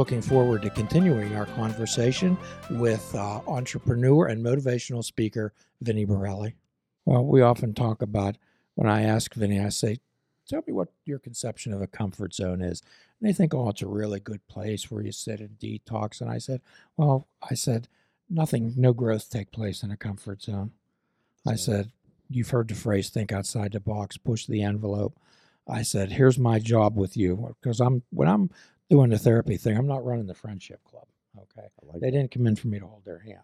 looking forward to continuing our conversation with uh, entrepreneur and motivational speaker Vinny Borelli. Well, we often talk about when I ask Vinny, I say, Tell me what your conception of a comfort zone is. And they think, Oh, it's a really good place where you sit and detox. And I said, Well, I said, nothing, no growth take place in a comfort zone. I said, You've heard the phrase think outside the box, push the envelope. I said, Here's my job with you. Because I'm when I'm doing the therapy thing, I'm not running the friendship club. Okay. like They didn't come in for me to hold their hand.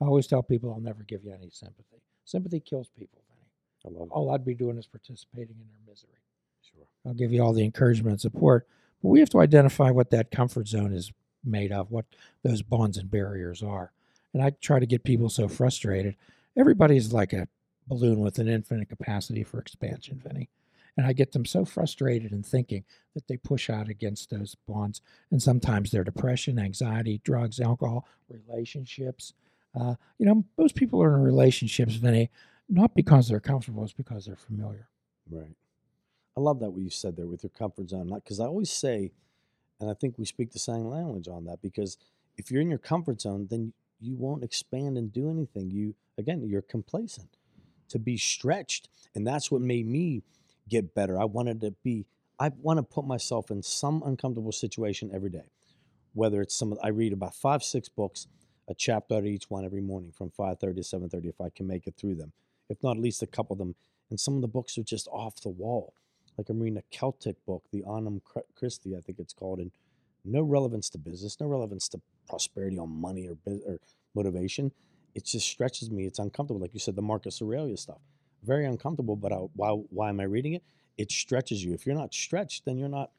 I always tell people I'll never give you any sympathy. Sympathy kills people, Vinny. I love All I'd be doing is participating in their misery. Sure. I'll give you all the encouragement and support, but we have to identify what that comfort zone is made of, what those bonds and barriers are. And I try to get people so frustrated. Everybody's like a balloon with an infinite capacity for expansion, Vinny. And I get them so frustrated and thinking that they push out against those bonds. And sometimes their depression, anxiety, drugs, alcohol, relationships. Uh, you know, most people are in relationships, Vinny, not because they're comfortable, it's because they're familiar. Right. I love that what you said there with your comfort zone. Because I always say, and I think we speak the same language on that, because if you're in your comfort zone, then you won't expand and do anything. You, again, you're complacent. To be stretched. And that's what made me get better. I wanted to be, I want to put myself in some uncomfortable situation every day. Whether it's some, I read about five, six books, a chapter out of each one every morning from 5.30 to 7.30 if I can make it through them. If not, at least a couple of them. And some of the books are just off the wall. Like I'm reading a Celtic book, the Anum Chr- Christi, I think it's called, and no relevance to business, no relevance to prosperity on money or, or motivation. It just stretches me. It's uncomfortable. Like you said, the Marcus Aurelius stuff. Very uncomfortable, but uh, I, why, why am I reading it? It stretches you. If you're not stretched, then you're not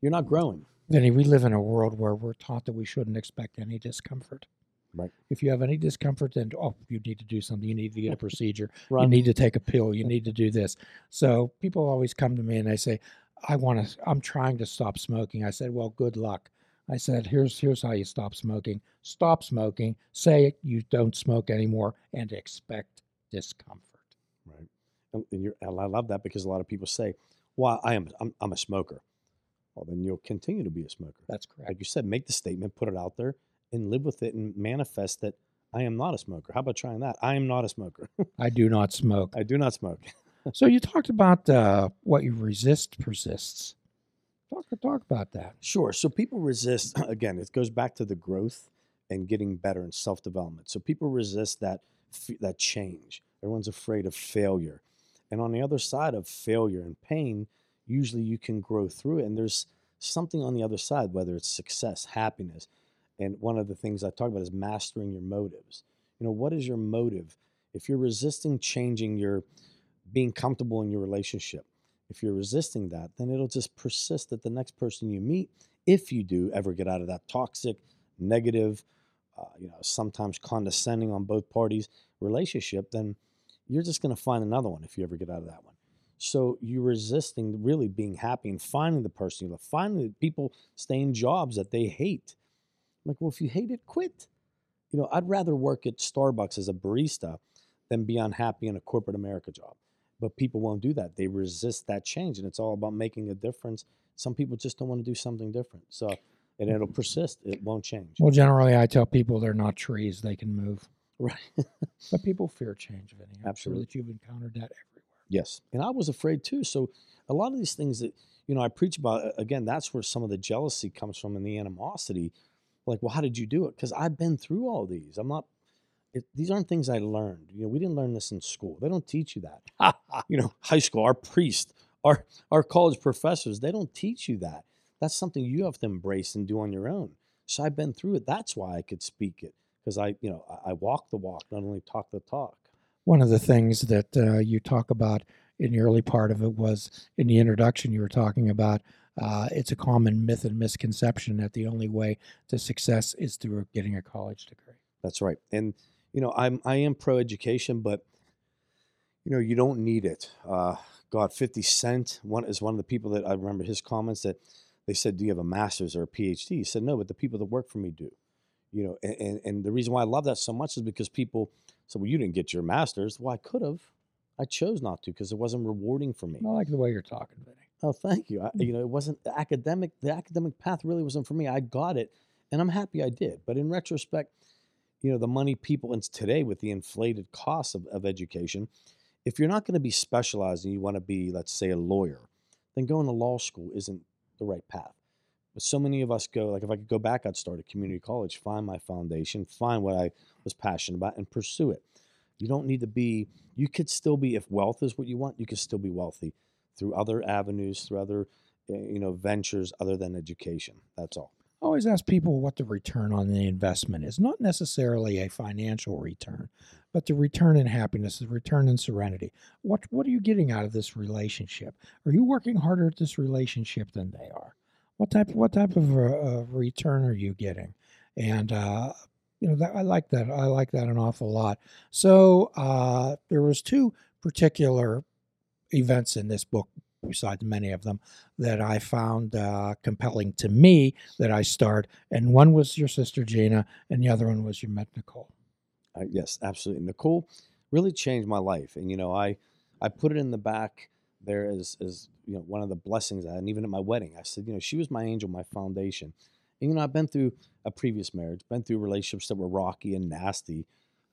you're not growing. Vinny, we live in a world where we're taught that we shouldn't expect any discomfort. Right. If you have any discomfort, then oh, you need to do something. You need to get a procedure. You need to take a pill. You need to do this. So people always come to me and they say, "I want to. I'm trying to stop smoking." I said, "Well, good luck." I said, "Here's here's how you stop smoking. Stop smoking. Say you don't smoke anymore, and expect discomfort." Right. And, I love that because a lot of people say, "Well, I am I'm, I'm a smoker." Well, then you'll continue to be a smoker. That's correct. Like you said, make the statement, put it out there, and live with it, and manifest that I am not a smoker. How about trying that? I am not a smoker. I do not smoke. I do not smoke. So you talked about uh, what you resist persists. Talk talk about that. Sure. So people resist again. It goes back to the growth and getting better and self development. So people resist that that change. Everyone's afraid of failure, and on the other side of failure and pain, usually you can grow through it. And there's something on the other side, whether it's success, happiness, and one of the things I talk about is mastering your motives. You know, what is your motive? If you're resisting changing your being comfortable in your relationship, if you're resisting that, then it'll just persist that the next person you meet, if you do ever get out of that toxic, negative, uh, you know, sometimes condescending on both parties relationship, then you're just going to find another one if you ever get out of that one. So you're resisting really being happy and finding the person you love, finding that people staying jobs that they hate. Like, well, if you hate it, quit. You know, I'd rather work at Starbucks as a barista than be unhappy in a corporate America job but people won't do that. They resist that change, and it's all about making a difference. Some people just don't want to do something different, so and it'll persist. It won't change. Well, generally, I tell people they're not trees; they can move. Right. But people fear change, Vinny. I'm Absolutely. Sure that you've encountered that everywhere. Yes, and I was afraid too. So a lot of these things that you know I preach about again, that's where some of the jealousy comes from and the animosity. Like, well, how did you do it? Because I've been through all these. I'm not. It, these aren't things I learned. You know, we didn't learn this in school. They don't teach you that. you know, high school, our priest, our our college professors, they don't teach you that. That's something you have to embrace and do on your own. So I've been through it. That's why I could speak it because I, you know, I, walk the walk, not only talk the talk. One of the things that uh, you talk about in the early part of it was in the introduction, you were talking about uh, it's a common myth and misconception that the only way to success is through getting a college degree. That's right. And you know, I'm I am pro education, but you know, you don't need it. Uh, God, Fifty Cent one is one of the people that I remember his comments that they said, "Do you have a master's or a PhD?" He said, "No, but the people that work for me do." You know, and and, and the reason why I love that so much is because people said, "Well, you didn't get your master's." Well, I could have. I chose not to because it wasn't rewarding for me. I like the way you're talking, Vinny. Oh, thank you. I, mm. you know, it wasn't academic. The academic path really wasn't for me. I got it, and I'm happy I did. But in retrospect, you know, the money people and today with the inflated costs of, of education, if you're not going to be specialized and you want to be, let's say, a lawyer, then going to law school isn't the right path. But so many of us go, like if I could go back, I'd start a community college, find my foundation, find what I was passionate about, and pursue it. You don't need to be, you could still be, if wealth is what you want, you could still be wealthy through other avenues, through other, eh, you know, ventures other than education. That's all. I always ask people what the return on the investment is. Not necessarily a financial return, but the return in happiness, the return in serenity. What what are you getting out of this relationship? Are you working harder at this relationship than they are? What type what type of uh, return are you getting? And uh, you know that I like that. I like that an awful lot. So uh, there was two particular events in this book besides many of them that I found uh, compelling to me that I starred. And one was your sister Gina, and the other one was you met Nicole. Uh, yes, absolutely. Nicole really changed my life, and you know, I I put it in the back there as as you know one of the blessings I had, and even at my wedding, I said, you know, she was my angel, my foundation. And you know, I've been through a previous marriage, been through relationships that were rocky and nasty,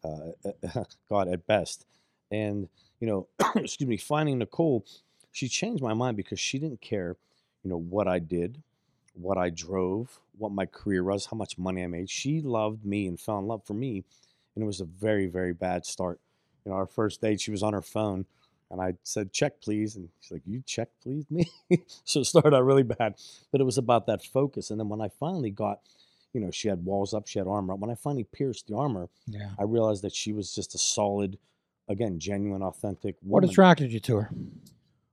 uh, God at best, and you know, excuse me, finding Nicole she changed my mind because she didn't care, you know, what I did, what I drove, what my career was, how much money I made. She loved me and fell in love for me, and it was a very very bad start. You know, our first date, she was on her phone, and I said, "Check, please," and she's like, "You check, please, me." so it started out really bad, but it was about that focus. And then when I finally got you know, she had walls up, she had armor up. When I finally pierced the armor, Yeah. I realized that she was just a solid, again, genuine, authentic woman. What attracted you to her?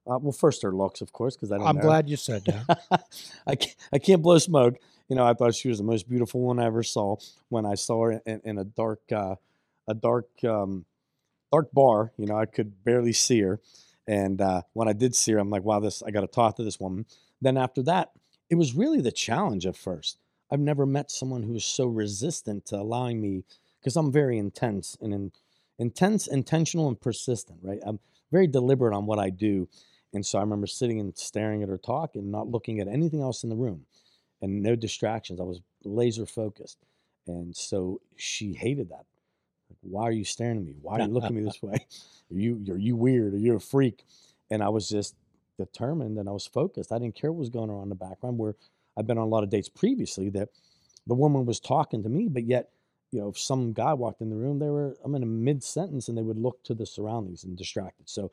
Uh, well, first her looks, of course, because I don't. I'm know. glad you said that. I can't, I can't blow smoke. You know, I thought she was the most beautiful one I ever saw when I saw her in, in a dark, uh, a dark, um, dark bar. You know, I could barely see her, and uh, when I did see her, I'm like, wow, this I got to talk to this woman. Then after that, it was really the challenge at first. I've never met someone who was so resistant to allowing me, because I'm very intense and in, intense, intentional, and persistent. Right, I'm very deliberate on what I do. And so I remember sitting and staring at her talk and not looking at anything else in the room and no distractions. I was laser focused. And so she hated that. Like, why are you staring at me? Why are you looking at me this way? Are you are you weird? Are you a freak? And I was just determined and I was focused. I didn't care what was going on in the background where I've been on a lot of dates previously that the woman was talking to me, but yet, you know, if some guy walked in the room, they were I'm in a mid sentence and they would look to the surroundings and distracted. So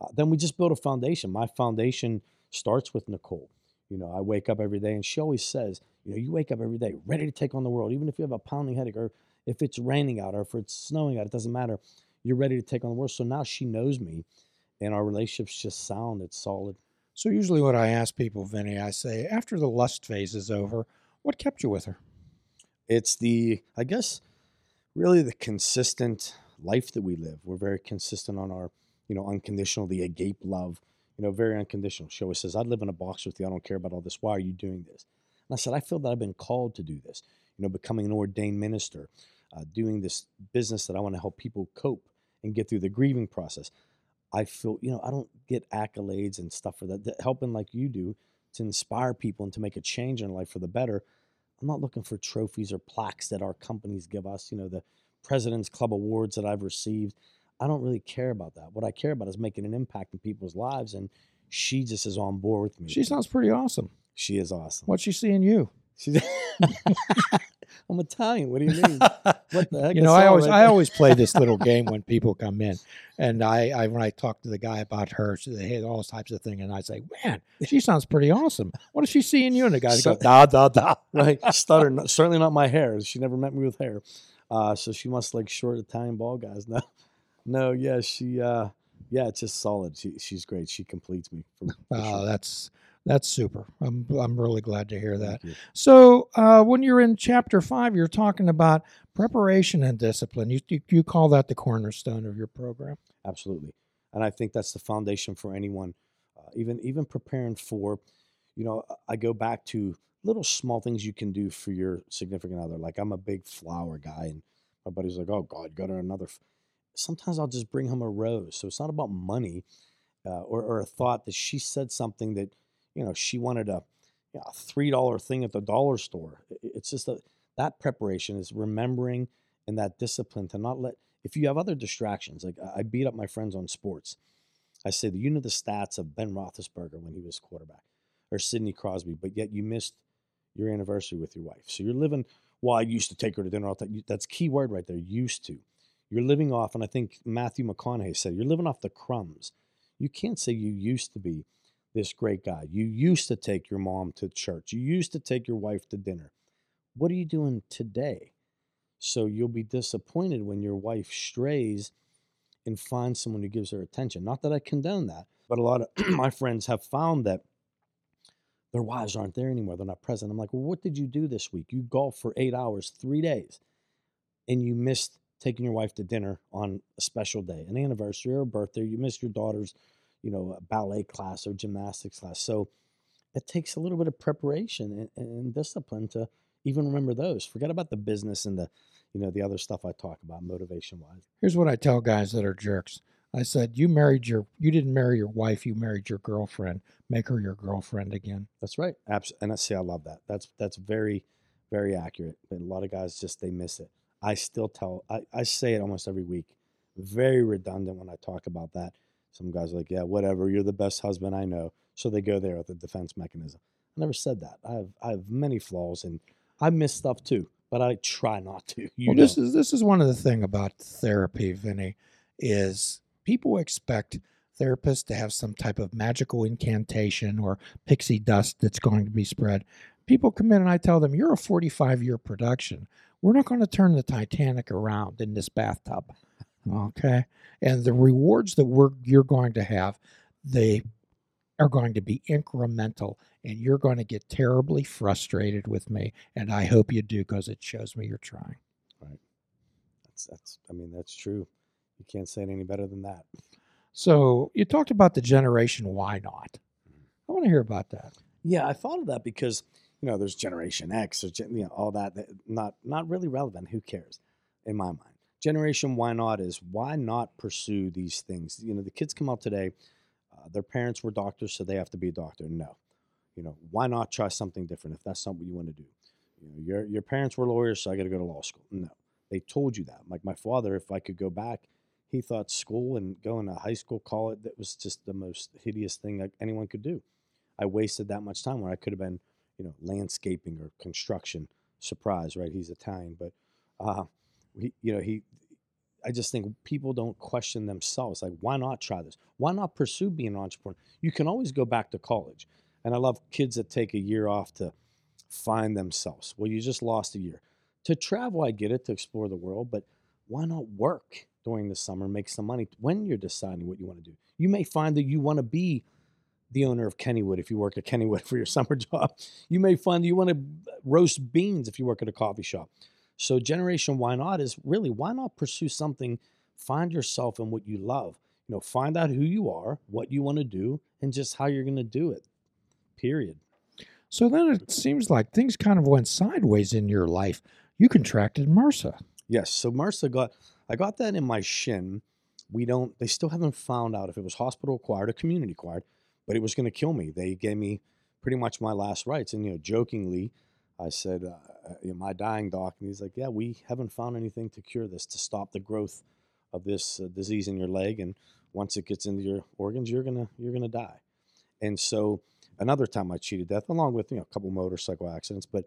uh, then we just built a foundation. My foundation starts with Nicole. You know, I wake up every day, and she always says, you know, you wake up every day ready to take on the world, even if you have a pounding headache, or if it's raining out, or if it's snowing out, it doesn't matter. You're ready to take on the world. So now she knows me, and our relationship's just sound. It's solid. so usually, what I ask people, Vinny, I say, after the lust phase is over, what kept you with her? It's the, I guess, really the consistent life that we live. We're very consistent on our, you know, unconditional, the agape love, you know, very unconditional. She always says, I'd live in a box with you. I don't care about all this. Why are you doing this? And I said, I feel that I've been called to do this, you know, becoming an ordained minister, uh, doing this business that I want to help people cope and get through the grieving process. I feel, you know, I don't get accolades and stuff for that, that helping like you do to inspire people and to make a change in life for the better. I'm not looking for trophies or plaques that our companies give us, you know, the President's Club awards that I've received. I don't really care about that. What I care about is making an impact in people's lives. And she just is on board with me. She sounds pretty awesome. She is awesome. What's she seeing you? She's I'm Italian. What do you mean? What the heck? you know, I always I always play this little game when people come in, and I, I when I talk to the guy about her, she they had all types of thing, and I say, man, she sounds pretty awesome. What does she see in you? And the guy So- goes, da da da. right? Stutter. no- Certainly not my hair. She never met me with hair. Uh, so she must like short Italian bald guys. No, no, yeah, she, uh, yeah, it's just solid. She, she's great. She completes me. For, for Oh, sure. that's that's super. I'm I'm really glad to hear that. So uh, when you're in chapter five, you're talking about preparation and discipline. You you, you call that the cornerstone of your program. Absolutely, and I think that's the foundation for anyone, uh, even even preparing for. You know, I go back to little small things you can do for your significant other. Like I'm a big flower guy, and my buddy's like, "Oh God, got her another." f-" Sometimes I'll just bring him a rose. So it's not about money. uh, or, or a thought that she said something that you know she wanted a, you know, a three dollar thing at the dollar store. It's just a, that preparation is remembering and that discipline to not let. If you have other distractions, like I beat up my friends on sports, I say you know the stats of Ben Roethlisberger when he was quarterback, or Sidney Crosby, but yet you missed your anniversary with your wife. So you're living. Well, I used to take her to dinner all. That's key word right there. Used to. You're living off, and I think Matthew McConaughey said you're living off the crumbs. You can't say you used to be this great guy. You used to take your mom to church. You used to take your wife to dinner. What are you doing today? So you'll be disappointed when your wife strays and finds someone who gives her attention. Not that I condone that, but a lot of my friends have found that their wives aren't there anymore. They're not present. I'm like, well, what did you do this week? You golfed for eight hours, three days, and you missed taking your wife to dinner on a special day, an anniversary or a birthday. You missed your daughter's, you know, ballet class or gymnastics class. So it takes a little bit of preparation and, and discipline to even remember those. Forget about the business and the, you know, the other stuff I talk about motivation wise. Here's what I tell guys that are jerks. I said, you married your, you didn't marry your wife, you married your girlfriend. Make her your girlfriend again. That's right. Abs- and I see, I love that. That's that's very, very accurate. But a lot of guys just they miss it. I still tell. I, I say it almost every week. Very redundant when I talk about that. Some guys are like, yeah, whatever. You're the best husband I know. So they go there with a defense mechanism. I never said that. I have I have many flaws and I miss stuff too, but I try not to. You well, know. this is this is one of the thing about therapy, Vinny, is people expect therapists to have some type of magical incantation or pixie dust that's going to be spread. People come in and I tell them, "You're a 45 year production. We're not going to turn the Titanic around in this bathtub." Okay, and the rewards that we're you're going to have, they are going to be incremental and you're going to get terribly frustrated with me and i hope you do because it shows me you're trying Right. That's that's. I mean, that's true. You can't say it any better than that. so you talked about the generation why not mm-hmm. i want to hear about that Yeah, I thought of that because you know there's Generation X or gen- you know all that, that not not really relevant. Who cares? In my mind, Generation Why Not is why not pursue these things? You know, the kids come out today. Uh, their parents were doctors, so they have to be a doctor. No, you know, why not try something different if that's what you want to do? You know, your your parents were lawyers, so I got to go to law school. No, they told you that. Like my father, if I could go back, he thought school and going to high school, college, that was just the most hideous thing that anyone could do. I wasted that much time where I could have been, you know, landscaping or construction. Surprise, right? He's Italian, but uh, he, you know, he. I just think people don't question themselves. Like, why not try this? Why not pursue being an entrepreneur? You can always go back to college, and I love kids that take a year off to find themselves. Well, you just lost a year to travel. I get it to explore the world, but why not work during the summer, make some money when you're deciding what you want to do? You may find that you want to be the owner of Kennywood if you work at Kennywood for your summer job. You may find that you want to roast beans if you work at a coffee shop. So, Generation Why Not is really why not pursue something, find yourself in what you love. You know, find out who you are, what you want to do, and just how you're going to do it. Period. so then it seems like things kind of went sideways in your life you contracted MRSA. Yes. So MRSA got I got that in my shin. We don't they still haven't found out if it was hospital acquired or community acquired, but it was going to kill me. They gave me pretty much my last rites. And you know, jokingly, I said, uh, you know, my dying doc, and he's like, "Yeah, we haven't found anything to cure this to stop the growth of this uh, disease in your leg, and once it gets into your organs, you're gonna you're gonna die." And so another time I cheated death, along with you know a couple motorcycle accidents, but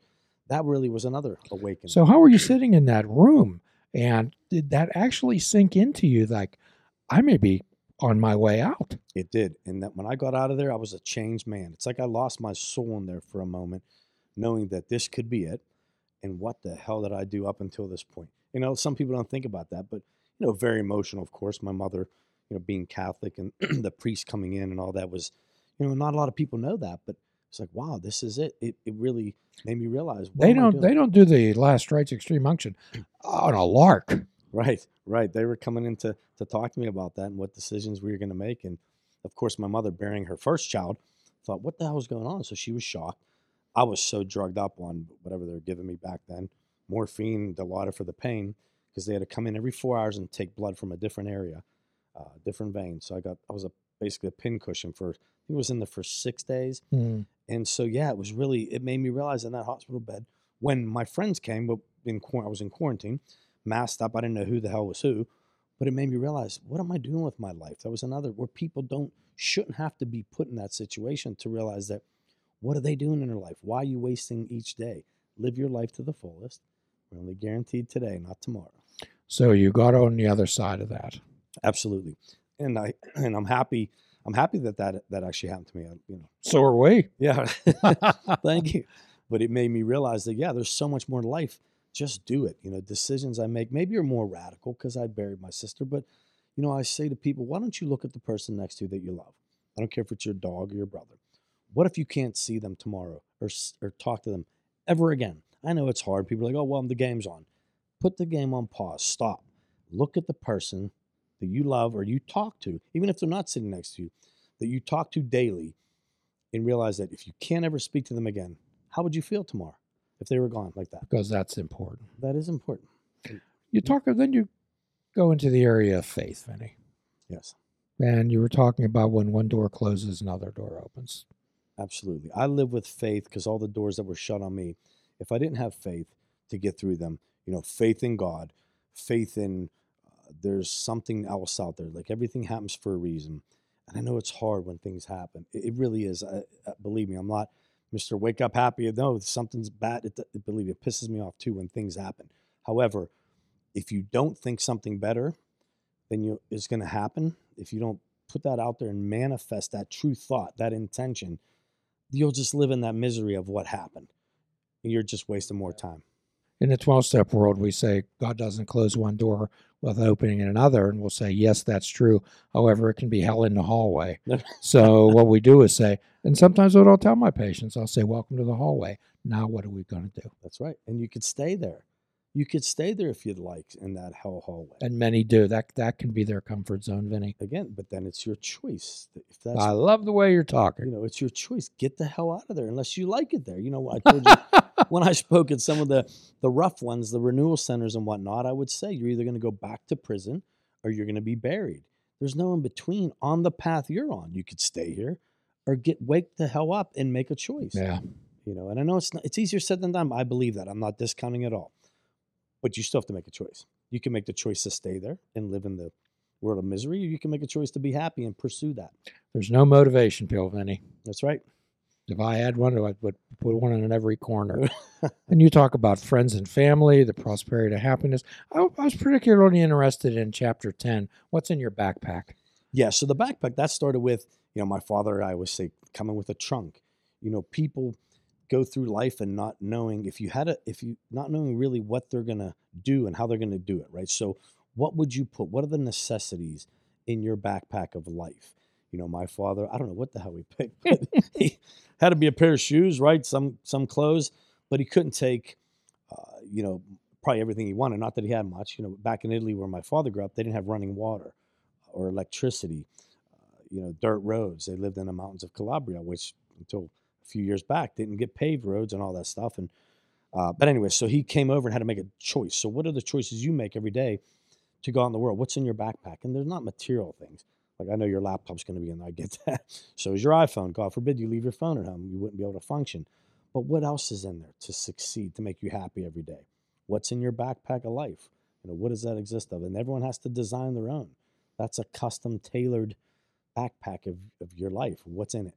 that really was another awakening. So how were you sitting in that room? And did that actually sink into you? Like, I may be on my way out. It did. And that when I got out of there, I was a changed man. It's like I lost my soul in there for a moment, knowing that this could be it. And what the hell did I do up until this point? You know, some people don't think about that, but, you know, very emotional, of course. My mother, you know, being Catholic and the priest coming in and all that was, you know, not a lot of people know that, but it's like, wow, this is it. It, it really made me realize what They don't. They don't do the last rites extreme unction on a lark. Right, right. They were coming in to, to talk to me about that and what decisions we were going to make. And of course, my mother, bearing her first child, thought, what the hell was going on? So she was shocked. I was so drugged up on whatever they were giving me back then morphine, Dilaudid for the pain, because they had to come in every four hours and take blood from a different area, uh, different vein. So I got, I was a basically a pin cushion for. I think it was in there for six days. Mm. And so yeah, it was really it made me realize in that hospital bed when my friends came, but in I was in quarantine, masked up. I didn't know who the hell was who, but it made me realize what am I doing with my life? That was another where people don't shouldn't have to be put in that situation to realize that what are they doing in their life? Why are you wasting each day? Live your life to the fullest. We're only guaranteed today, not tomorrow. So you got on the other side of that. Absolutely, and I and I'm happy. I'm happy that that that actually happened to me. I, you know, So are we. yeah. Thank you. But it made me realize that yeah, there's so much more to life. Just do it. You know, decisions I make maybe are more radical because I buried my sister, but you know, I say to people, why don't you look at the person next to you that you love? I don't care if it's your dog or your brother. What if you can't see them tomorrow or or talk to them ever again? I know it's hard. People are like, "Oh, well, the game's on." Put the game on pause. Stop. Look at the person that you love or you talk to, even if they're not sitting next to you, that you talk to daily, and realize that if you can't ever speak to them again, how would you feel tomorrow if they were gone like that? because that's important. That is important. You talk, then you go into the area of faith, Vinny. Yes, And you were talking about when one door closes, another door opens. Absolutely. I live with faith because all the doors that were shut on me, if I didn't have faith to get through them, you know, faith in God, faith in uh, there's something else out there. Like everything happens for a reason. And I know it's hard when things happen. It, it really is. I, I, believe me, I'm not Mr. Wake Up Happy. No, something's bad. It, it, believe me, it pisses me off too when things happen. However, if you don't think something better then you is going to happen, if you don't put that out there and manifest that true thought, that intention, you'll just live in that misery of what happened. And you're just wasting more time. In the 12 step world, we say God doesn't close one door without opening another. And we'll say, yes, that's true. However, it can be hell in the hallway. so what we do is say, and sometimes what I'll tell my patients, I'll say, welcome to the hallway. Now, what are we going to do? That's right. And you could stay there. You could stay there if you'd like in that hell hallway. And many do. That that can be their comfort zone, Vinny. Again, but then it's your choice. If that's I love the way you're talking. you know, it's your choice. Get the hell out of there unless you like it there. You know, I told you when I spoke at some of the the rough ones, the renewal centers and whatnot, I would say you're either going to go back to prison or you're going to be buried. There's no in between on the path you're on. You could stay here or get wake the hell up and make a choice. yeah. You know, and I know it's not, it's easier said than done. I believe that. I'm not discounting at all. But you still have to make a choice. You can make the choice to stay there and live in the world of misery, or you can make a choice to be happy and pursue that. There's no motivation pill, Vinny. That's right. If I had one, I would put one in every corner. and you talk about friends and family, the prosperity of happiness. I, I was particularly interested in chapter 10. What's in your backpack? Yeah. So the backpack that started with, you know, my father, I always say, coming with a trunk. You know, people go through life and not knowing if you had a, if you not knowing really what they're going to do and how they're going to do it. Right. So what would you put? What are the necessities in your backpack of life? You know, my father, I don't know what the hell he picked, but he had to be a pair of shoes, right? Some, some clothes, but he couldn't take, uh, you know, probably everything he wanted. Not that he had much, you know, back in Italy where my father grew up, they didn't have running water or electricity, uh, you know, dirt roads. They lived in the mountains of Calabria, which until few years back didn't get paved roads and all that stuff. And uh, but anyway, so he came over and had to make a choice. So what are the choices you make every day to go out in the world? What's in your backpack? And there's not material things. Like I know your laptop's going to be in there. I get that. So is your iPhone. God forbid you leave your phone at home, you wouldn't be able to function. But what else is in there to succeed, to make you happy every day? What's in your backpack of life? You know, what does that exist of? And everyone has to design their own. That's a custom tailored backpack of, of your life. What's in it?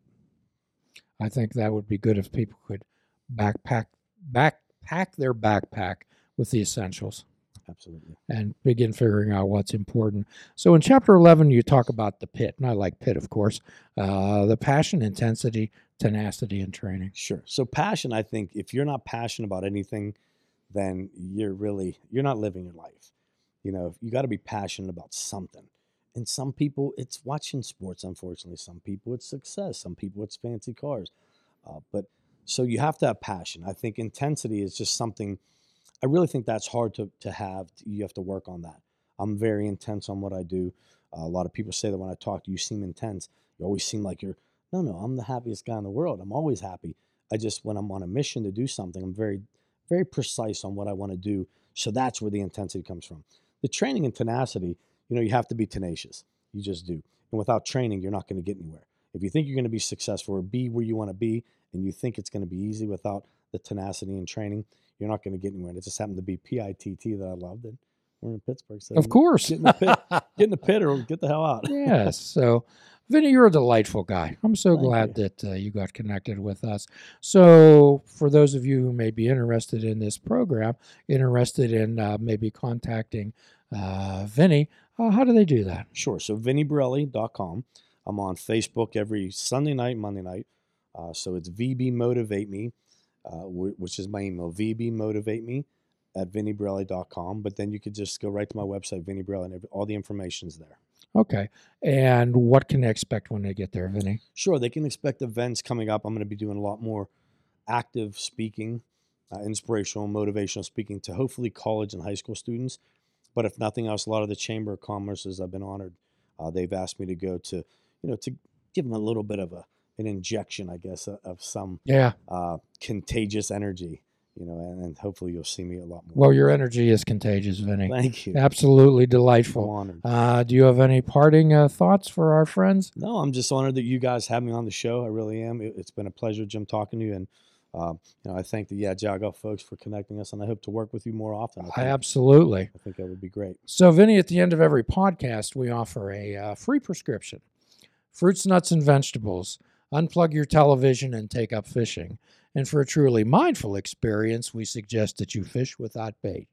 I think that would be good if people could backpack backpack their backpack with the essentials Absolutely. and begin figuring out what's important. So in chapter 11 you talk about the pit, and I like pit of course. Uh, the passion, intensity, tenacity and training. Sure. So passion, I think if you're not passionate about anything, then you're really you're not living your life. You know, you got to be passionate about something. And some people it's watching sports unfortunately. Some people it's success, some people it's fancy cars. Uh, but so you have to have passion. I think intensity is just something I really think that's hard to to have. You have to work on that. I'm very intense on what I do. Uh, a lot of people say that when I talk to you, you seem intense. You always seem like you're no, no, I'm the happiest guy in the world. I'm always happy. I just, when I'm on a mission to do something, I'm very, very precise on what I want to do. So that's where the intensity comes from. The training and tenacity, you know, you have to be tenacious. You just do. And without training, you're not going to get anywhere. If you think you're going to be successful or be where you want to be, and you think it's going to be easy without the tenacity and training, you're not going to get anywhere. And it just happened to be PITT that I loved, and we're in Pittsburgh. So Of course. get in the pit, get in the pit, or get the hell out. yes. So, Vinny, you're a delightful guy. I'm so Thank glad that uh, you got connected with us. So, for those of you who may be interested in this program, interested in uh, maybe contacting uh, Vinny, uh, how do they do that? Sure. So vinnyborelli.com. I'm on Facebook every Sunday night, Monday night. Uh, so it's VB Motivate Me, uh, wh- which is my email, VB Motivate Me at vinnyborelli.com. But then you could just go right to my website, Vinny Borelli, and every, all the information's there. Okay. And what can they expect when they get there, Vinny? Sure, they can expect events coming up. I'm going to be doing a lot more active speaking, uh, inspirational, motivational speaking to hopefully college and high school students. But if nothing else, a lot of the Chamber of Commerce's I've been honored. Uh, they've asked me to go to, you know, to give them a little bit of a an injection, I guess, of, of some Yeah. uh, contagious energy, you know, and, and hopefully you'll see me a lot more. Well, your energy is contagious, Vinny. Thank you. Absolutely I'm delightful. honored. Uh, do you have any parting uh, thoughts for our friends? No, I'm just honored that you guys have me on the show. I really am. It, it's been a pleasure, Jim, talking to you. And, uh, you know, I thank the Yeah Jago folks for connecting us, and I hope to work with you more often. I I think, absolutely. I think that would be great. So, Vinny, at the end of every podcast, we offer a uh, free prescription fruits, nuts, and vegetables. Unplug your television and take up fishing. And for a truly mindful experience, we suggest that you fish without bait.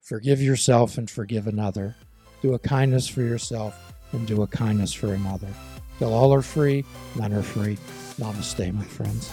Forgive yourself and forgive another. Do a kindness for yourself and do a kindness for another. Till all are free, none are free. Namaste, my friends.